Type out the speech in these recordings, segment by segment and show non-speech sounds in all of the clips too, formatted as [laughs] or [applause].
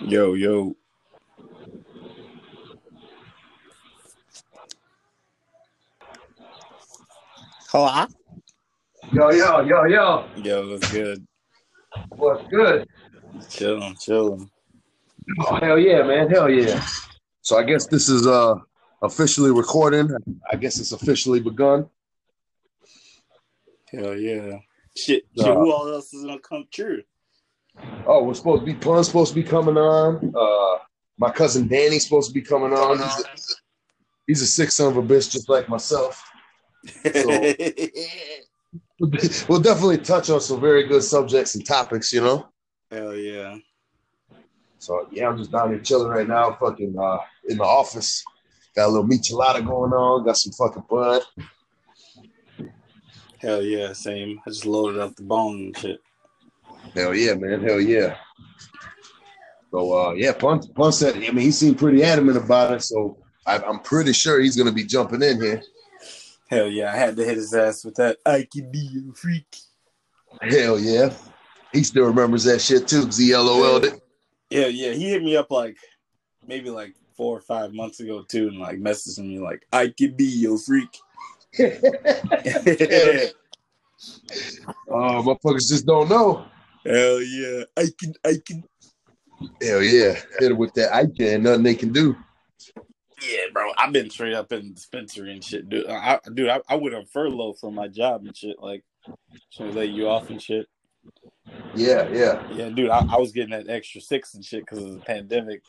Yo, yo. Hello? Yo, yo, yo, yo. Yo, what's good? What's good? Chilling, chilling. Oh, hell yeah, man. Hell yeah. So I guess this is uh officially recording. I guess it's officially begun. Hell yeah. Shit, Uh, shit who all else is gonna come true? Oh, we're supposed to be Pun's supposed to be coming on. Uh my cousin Danny's supposed to be coming on. He's a, he's a sick son of a bitch just like myself. [laughs] We'll definitely touch on some very good subjects and topics, you know. Hell yeah. So yeah, I'm just down here chilling right now, fucking uh in the office. Got a little michelada going on, got some fucking bun. Hell yeah, same. I just loaded up the bone and shit. Hell yeah, man. Hell yeah. So uh yeah, Pun, Pun said, I mean, he seemed pretty adamant about it, so I, I'm pretty sure he's gonna be jumping in here. Hell yeah, I had to hit his ass with that. I can be a freak. Hell yeah. He still remembers that shit too, because he LOL'd it. Yeah, yeah. He hit me up like maybe like four or five months ago too, and like messaging me like, "I can be your freak." [laughs] [laughs] Oh, motherfuckers just don't know. Hell yeah, I can, I can. Hell yeah. Hit it with that I can, nothing they can do. Yeah, bro. I've been straight up in the dispensary and shit, dude. I, dude, I, I went on furlough from my job and shit, like trying to lay you off and shit. Yeah, yeah. Yeah, dude, I, I was getting that extra six and shit because of the pandemic.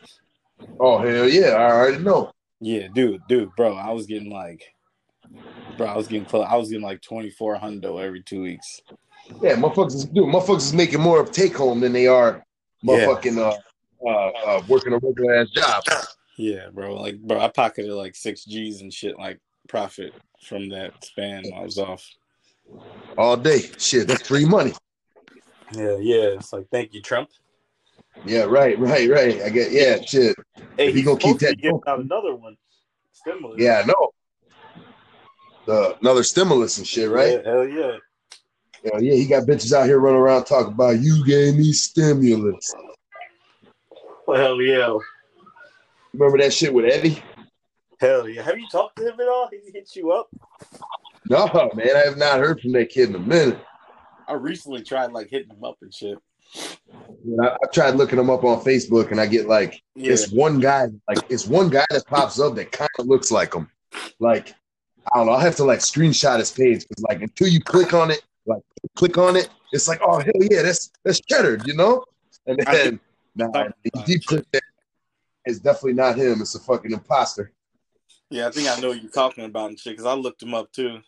Oh hell yeah, I already know. Yeah, dude, dude, bro, I was getting like, bro, I was getting close. I was getting like twenty four hundo every two weeks. Yeah, motherfuckers, is- dude, motherfuckers is making more of take home than they are motherfucking uh, uh, uh, working a regular ass job. Yeah, bro, like, bro, I pocketed like six G's and shit, like profit from that span. I was off. All day. Shit, that's free money. Yeah, yeah. It's like, thank you, Trump. Yeah, right, right, right. I get yeah, shit. Hey, If he gonna keep supposed to that be going. out another one. Stimulus. Yeah, I know. The another stimulus and shit, right? Yeah, hell yeah. Yeah, yeah, he got bitches out here running around talking about you gave me stimulus. Hell yeah. Remember that shit with Eddie? Hell yeah. Have you talked to him at all? He hit you up? No, man, I have not heard from that kid in a minute. I recently tried like hitting him up and shit. I, I tried looking him up on Facebook, and I get like Yeah. it's one guy, like it's one guy that pops up that kind of looks like him. Like I don't know, I have to like screenshot his page because like until you click on it, like click on it, it's like oh hell yeah, that's that's cheddar, you know. And I then nah, deep click that, it's definitely not him. It's a fucking imposter. Yeah, I think I know what you're talking about and shit because I looked him up too.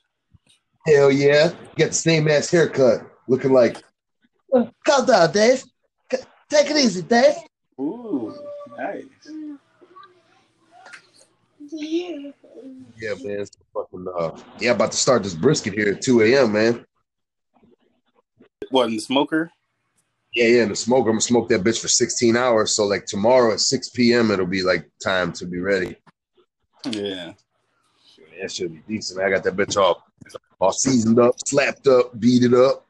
Hell yeah, got the same ass haircut, looking like. Calm down, Dave. Take it easy, Dave. Ooh, nice. Yeah, man. It's fucking, uh, yeah, about to start this brisket here at 2 a.m., man. What in the smoker? Yeah, yeah, and the smoker. I'm gonna smoke that bitch for 16 hours. So like tomorrow at 6 p.m. it'll be like time to be ready. Yeah. That should be decent. I got that bitch all, all seasoned up, slapped up, beat it up.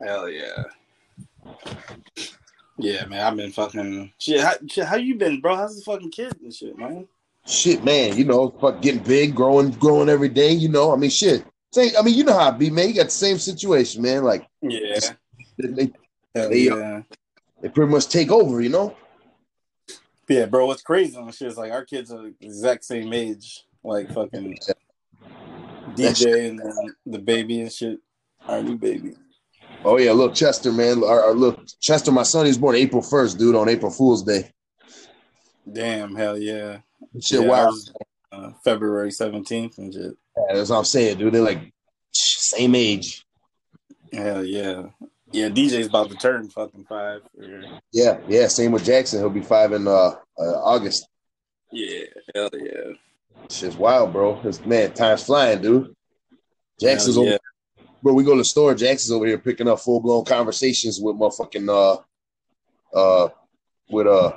Hell yeah. Yeah, man. I've been fucking shit. How, shit, how you been, bro? How's the fucking kid and shit, man? Shit, man, you know, fuck getting big, growing, growing every day, you know. I mean, shit. Same, I mean, you know how it be, man. You got the same situation, man. Like Yeah. they, They- yeah. they pretty much take over, you know. Yeah, bro. What's crazy on shit is like our kids are the exact same age. Like fucking DJ and then the baby and shit. Our new baby. Oh yeah, look, Chester, man. Our, our look, Chester, my son, he was born April 1st, dude, on April Fool's Day. Damn, hell yeah. Shit, yeah, wow. uh, February seventeenth and shit. Yeah, that's what I'm saying, dude. They're like same age. Hell yeah. Yeah, DJ's about to turn fucking five. Yeah, yeah. Same with Jackson. He'll be five in uh, uh August. yeah, hell yeah. Shit's wild, bro. It's, man, time's flying, dude. Jackson's Hell over, yeah. bro. We go to the store. Jackson's over here picking up full blown conversations with motherfucking uh uh with uh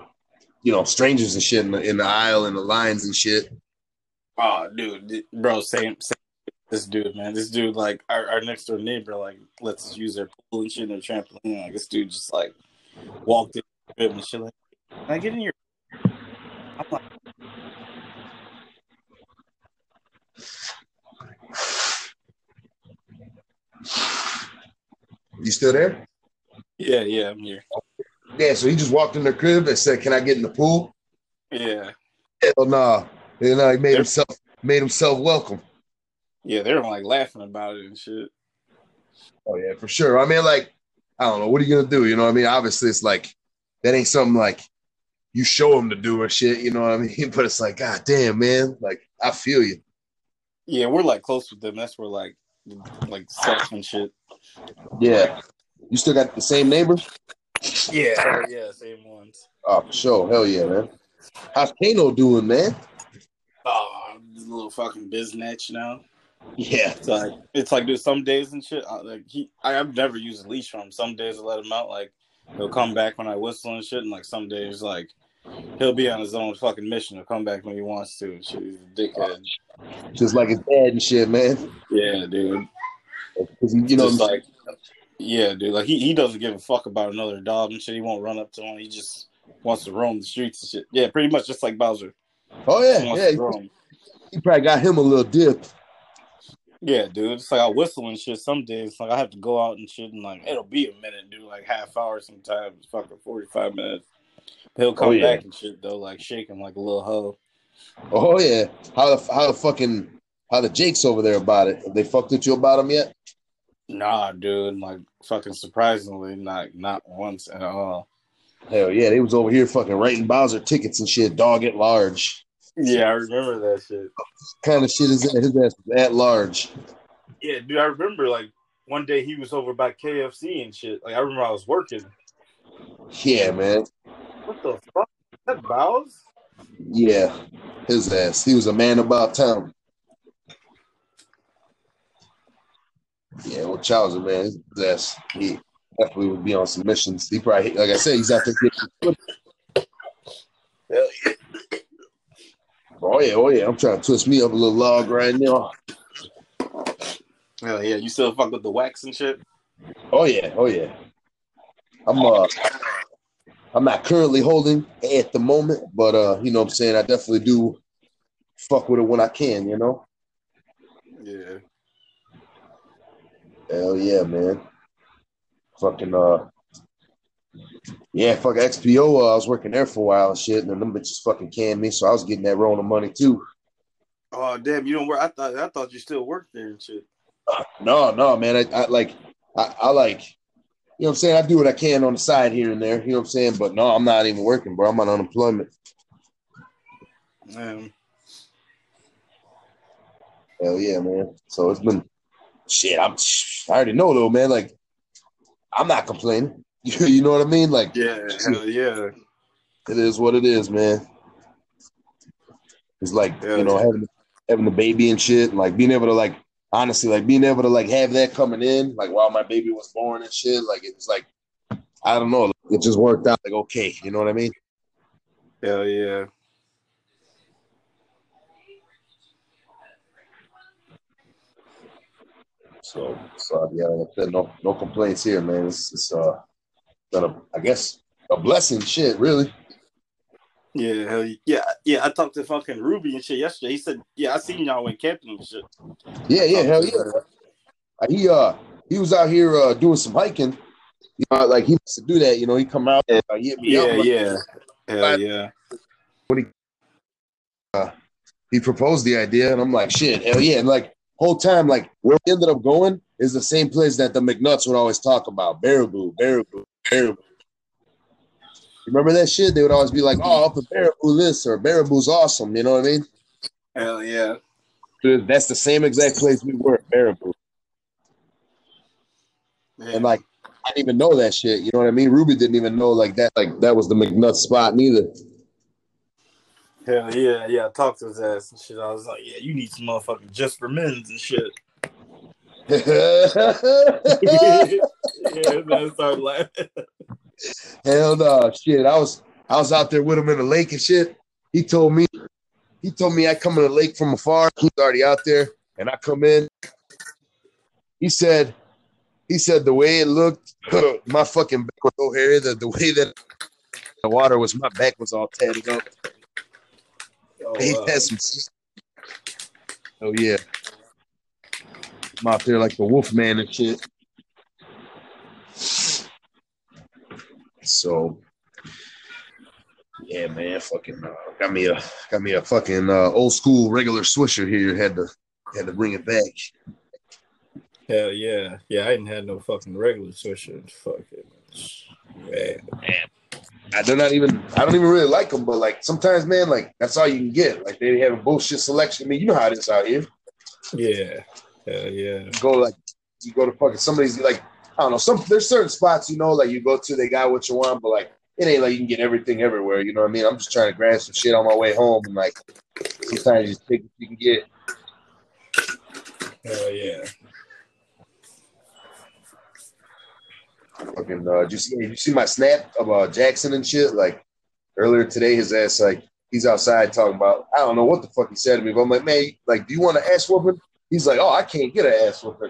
you know strangers and shit in the, in the aisle and the lines and shit. Oh, dude, bro, same, same. This dude, man, this dude, like our, our next door neighbor, like lets us use their pool and shit and their trampoline. Like this dude just like walked in crib and shit. Like, can I get in your? I'm like, You still there? yeah, yeah, I'm here. Yeah. So he just walked in the crib and said, "Can I get in the pool?" Yeah, Hell nah. You know, he made himself made himself welcome. yeah, they were like laughing about it and shit. Oh yeah, for sure. I mean, like, I don't know. What are you gonna do? You know what I mean? Obviously, it's like that ain't something like you show him to do or shit. You know what I mean? [laughs] But it's like, God damn, man. Like, I feel you. Yeah, we're like close with them. That's where like like sex and shit. Yeah. You still got the same neighbors? Yeah, yeah, same ones. Oh, for sure. Hell yeah, man. How's Kano doing, man? This little fucking biznatch now. Yeah. It's like it's like there's some days and shit. I, like he, I, I've never used a leash on him. Some days I let him out. Like he'll come back when I whistle and shit. And like some days, like he'll be on his own fucking mission. He'll come back when he wants to. and Shit, he's a dickhead. Just like his dad and shit, man. Yeah, dude. you know, just like yeah, dude. Like he, he doesn't give a fuck about another dog and shit. He won't run up to him. He just wants to roam the streets and shit. Yeah, pretty much just like Bowser. oh yeah, yeah. To. He probably got him a little dip. Yeah, dude. It's like I whistle and shit. Some days, like I have to go out and shit, and like it'll be a minute, dude. Like half hour sometimes, fucking forty five minutes. But he'll come Oh, yeah. back and shit though, like shaking like a little hoe. Oh yeah. How the how the fucking how the Jakes over there about it? Have they fucked with you about him yet? Nah, dude. Like fucking surprisingly, not not once at all. Hell yeah, they was over here fucking writing Bowser tickets and shit, dog at large. Yeah, I remember that shit. kind of shit is that? His ass was at large. Yeah, dude. I remember like one day he was over by KFC and shit. Like I remember I was working. Yeah, man. What the fuck? Is that Bows? Yeah, his ass. He was a man about town. Yeah, well, Chowser, man, his ass. He definitely would be on some missions. He probably, like I said, he's out there getting. Hell yeah. Oh yeah, oh yeah. I'm trying to twist me up a little log right now. Hell yeah. You still fuck with the wax and shit? Oh yeah, oh yeah. I'm uh, I'm not currently holding at the moment, but uh, you know what I'm saying. I definitely do fuck with it when I can. You know. Yeah. Hell yeah, man. Fucking uh yeah, fuck XPO. Uh, I was working there for a while and shit, and then them bitches fucking canned me, so I was getting that roll of money too. Oh damn, you don't work. I thought I thought you still worked there and shit. No, no, man. I, I like, I, I like, you know what I'm saying. I do what I can on the side here and there. You know what I'm saying. But no, I'm not even working, bro. I'm on unemployment. Um, Hell yeah, man. So it's been shit. I'm. I already know though, man. Like, I'm not complaining. [laughs] You, know what I mean? Like, yeah, hell yeah. it is what it is, man. It's like Hell you know yeah. having having the baby and shit, and like being able to like honestly like being able to like have that coming in like while my baby was born and shit. Like it was like I don't know, it just worked out like okay, you know what I mean? Hell yeah. So so yeah, like I said, no no complaints here, man. It's, it's uh been a, I guess a blessing, shit, really. Yeah, hell yeah. Yeah, I talked to fucking Ruby and shit yesterday. He said, Yeah, I seen y'all went camping and shit. Yeah, yeah, hell yeah. He uh he was out here uh doing some hiking. You know, like he used to do that. You know, he come out and uh, hit me Yeah, up. like, yeah. Hell yeah. He proposed the idea, and I'm like, shit, hell yeah. And like whole time, like where we ended up going is the same place that the McNutts would always talk about. Baraboo, Baraboo, Baraboo. Remember that shit? They would always be like, oh, up in Baraboo this or Baraboo's awesome. You know what I mean? Hell yeah. Dude, That's the same exact place we were at Baraboo. Man. And like I didn't even know that shit. You know what I mean? Ruby didn't even know like that. Like that was the McNutt spot neither. Hell yeah, yeah. I talked to his ass and shit. I was like, Yeah, you need some motherfucking just for men's and shit. [laughs] [laughs] yeah, I started laughing. Hell no, shit. I was I was out there with him in the lake and shit. He told me he told me I come in the lake from afar. He's already out there, and I come in. He said, he said the way it looked, [laughs] my fucking back was so hairy that the way that the water was my back was all tatted up. Oh, wow. that some? Oh yeah. I'm out there like the wolf man and shit. So yeah, man, fucking uh, got me a got me a fucking uh, old school regular swisher here. Had to had to bring it back. Hell yeah. Yeah, I didn't have no fucking regular swisher. Fucking man. I do not even I don't even really like them, but like sometimes, man, like that's all you can get. Like they have a bullshit selection. I mean, you know how it is out here. Yeah. Hell yeah. You go like you go to fucking somebody's like I don't know. Some there's certain spots you know like you go to they got what you want, but like it ain't like you can get everything everywhere. You know what I mean? I'm just trying to grab some shit on my way home, and like sometimes you just take what you can get. Hell yeah. Fucking uh, did you see you see my snap about Jackson and shit like earlier today? His ass like he's outside talking about I don't know what the fuck he said to me, but I'm like, man, like, do you want an ass whooping? He's like, oh, I can't get an ass whooping.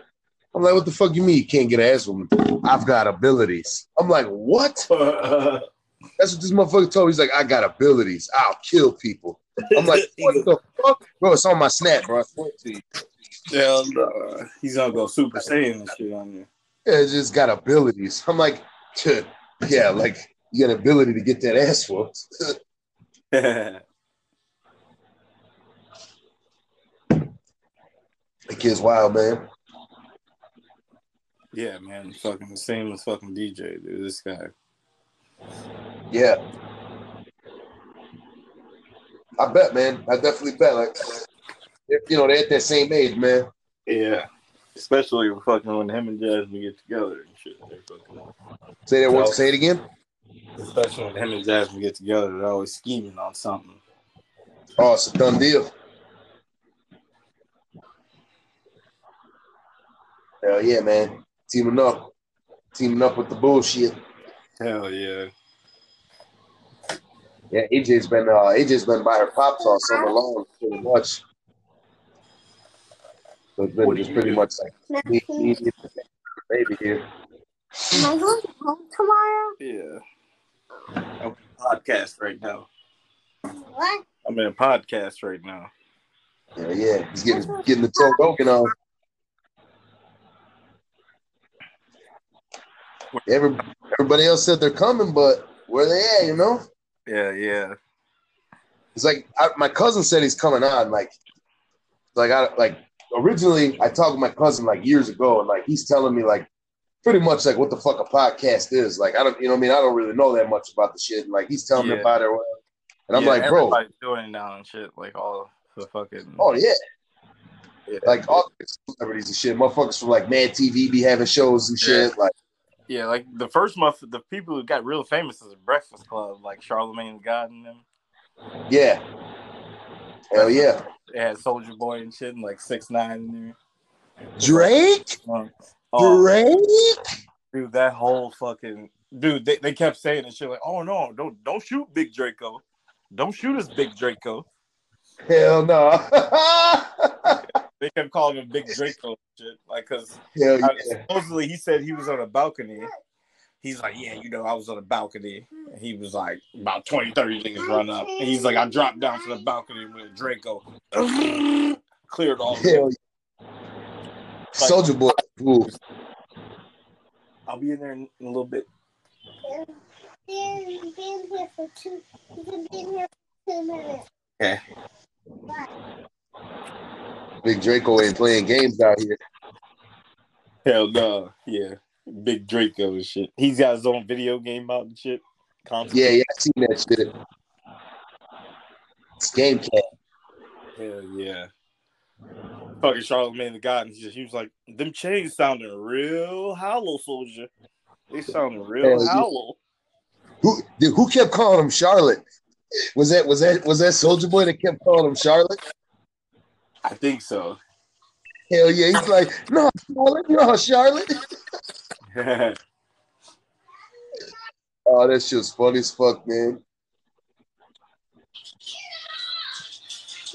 I'm like, what the fuck you mean you can't get an ass whooping? I've got abilities. I'm like, what? [laughs] That's what this motherfucker told me. He's like, I got abilities. I'll kill people. I'm like, [laughs] what the fuck? Bro, it's on my snap, bro. I swear to you. Hell no. Uh, he's gonna go Super Saiyan and shit on you. Yeah, it's just got abilities. I'm like, yeah, like you got ability to get that ass whooped. [laughs] that kid's wild, man. Yeah, man. Fucking the same as fucking DJ, dude. This guy. Yeah. I bet, man. I definitely bet. Like, if, you know, they're at that same age, man. Yeah. Especially fucking when him and Jasmine get together and shit. Fucking Say that once. Say it again. especially when him and Jasmine get together, they're always scheming on something. Oh, it's a done deal. Hell yeah, man. Teaming up. Teaming up with the bullshit. Hell yeah. Yeah, AJ's been uh AJ's been by her pops all summer long, pretty much. So it's been What just pretty do? much like me, me, me, baby here. Am I going home tomorrow? Yeah. I'm in a podcast right now. What? I'm in a podcast right now. Yeah, yeah. He's getting getting the Joe Rogan on. Every, everybody else said they're coming, but where they at, you know? Yeah, yeah. It's like I, my cousin said he's coming on. Like, like I like originally I talked with my cousin like years ago, and like he's telling me like pretty much like what the fuck a podcast is. Like I don't, you know, I mean, I don't really know that much about the shit. And like he's telling me about it, and I'm Yeah, like, bro, doing now and shit. Like all the fucking. oh yeah, yeah. like all the celebrities and shit. Motherfuckers from like Mad TV be having shows and shit. Like, Yeah, like the first month, the people who got real famous is the Breakfast Club, like Charlemagne God and them. yeah, hell yeah, They had Soldier Boy and shit, and like six nine in Drake, there. Um, oh, Drake. dude, that whole fucking dude, they, they kept saying and shit like, "Oh no, don't don't shoot Big Draco, don't shoot us, Big Draco." Hell no. [laughs] They kept calling him Big [laughs] Draco shit, like because hell yeah. supposedly he said he was on a balcony. He's like, yeah, you know, I was on a balcony. And he was like, about 20, 30 niggas run up. And he's like, I dropped down to the balcony with Draco. [laughs] Cleared all. Hell yeah. Soldier Boy. Ooh. I'll be in there in, in a little bit. Been, been here for two. You've been here for two minutes. Okay. What? Big Draco ain't playing games out here. Hell no. Yeah. Big Draco and shit. He's got his own video game out and shit. Console. Yeah, yeah, I seen that shit. It's Game Cat. Hell yeah. Fucking Charlemagne the God. And he, just, he was like, them chains sounding real hollow, soldier. They sounding real Hell hollow. Who dude, who kept calling him Charlotte? Was that was that was that Soldier Boy that kept calling him Charlotte? I think so. Hell yeah, he's like, no, Charlotte, no, Charlotte. [laughs] Oh, that shit's funny as fuck, man.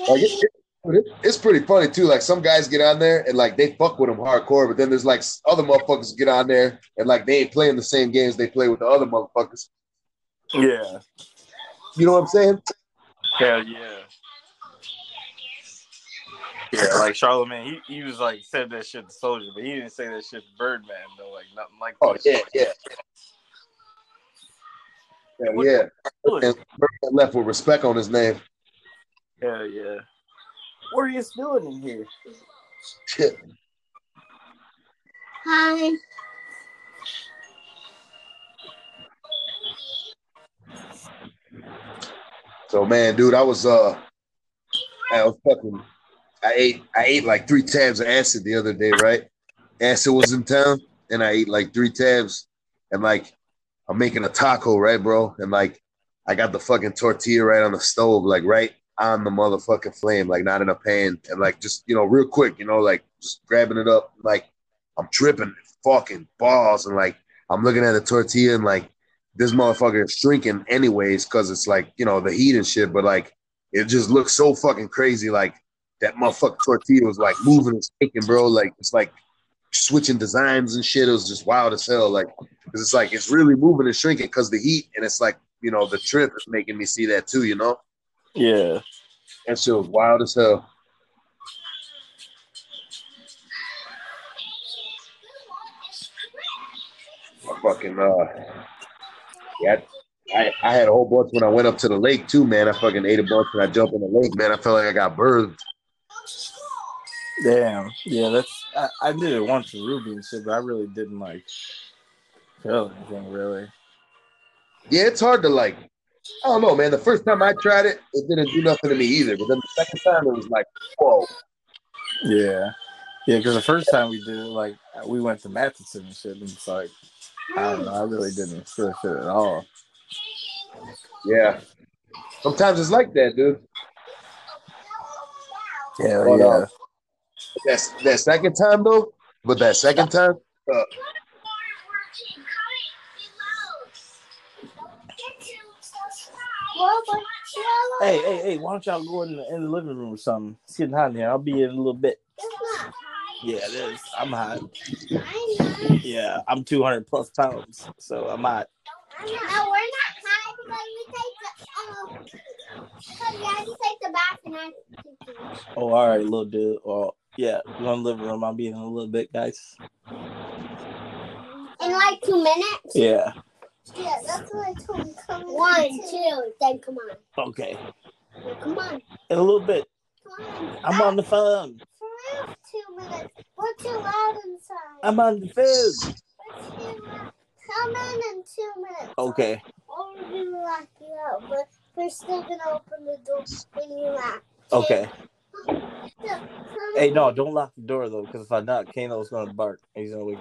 Like, it- it- it's pretty funny too. Like some guys get on there and like they fuck with them hardcore, but then there's like other motherfuckers get on there and like they ain't playing the same games they play with the other motherfuckers. Yeah. You know what I'm saying? Hell yeah. Yeah, like [laughs] Charlemagne, he, he was like said that shit to Soldier, but he didn't say that shit to Birdman though, like nothing like Oh that. yeah, yeah. Hell yeah. What- And Birdman left with respect on his name. Hell yeah. What are you doing in here? Shit. Hi. So man, dude, I was uh I was fucking I ate I ate like three tabs of acid the other day, right? Acid was in town and I ate like three tabs and like I'm making a taco, right, bro? And like I got the fucking tortilla right on the stove, like right on the motherfucking flame, like not in a pan, and like just you know, real quick, you know, like just grabbing it up, like I'm tripping fucking balls, and like I'm looking at the tortilla and like this motherfucker is shrinking anyways because it's like you know the heat and shit, but like it just looks so fucking crazy, like that motherfucker tortilla was like moving and shaking, bro, like it's like switching designs and shit. It was just wild as hell, like because it's like it's really moving and shrinking because the heat, and it's like you know the trip is making me see that too, you know. Yeah. That shit was wild as hell. I fucking uh, yeah. I, I had a whole bunch when I went up to the lake too, man. I fucking ate a bunch when I jumped in the lake, man. I felt like I got birthed. Damn. Yeah, that's I, I did it once with Ruby and shit, but I really didn't like feel anything really. Yeah, it's hard to like. I don't know, man. The first time I tried it, it didn't do nothing to me either. But then the second time, it was like, whoa. Yeah. Yeah, because the first time we did it, like we went to Matheson and shit, and it's like I don't know, I really didn't feel shit at all. Yeah. Sometimes it's like that, dude. Yeah, But, yeah. uh, That's that second time though. But that second time, uh, Hey, hey, hey, why don't y'all go in the, in the living room or something? It's getting hot in here. I'll be in a little bit. Yeah, it is. I'm hot. Yeah, I'm 200 plus pounds, so I'm hot. No, we're not high because we take the take the bath and I Oh, all right, little dude. Well, yeah, go in the living room. I'll be in a little bit, guys. in like two minutes. Yeah. Yeah, that's what I told. Come One, two, then come on. Okay. Yeah, come on. In a little bit. Come on. I'm on the phone. For real, two minutes. We're too loud inside. I'm on the phone. We're too loud. Come in in two minutes. Okay. Or we're gonna lock you out, but we're still gonna open the door when you lock. Okay. Come Hey, no, don't lock the door though, because if I knock, Kano's gonna bark. He's gonna wake.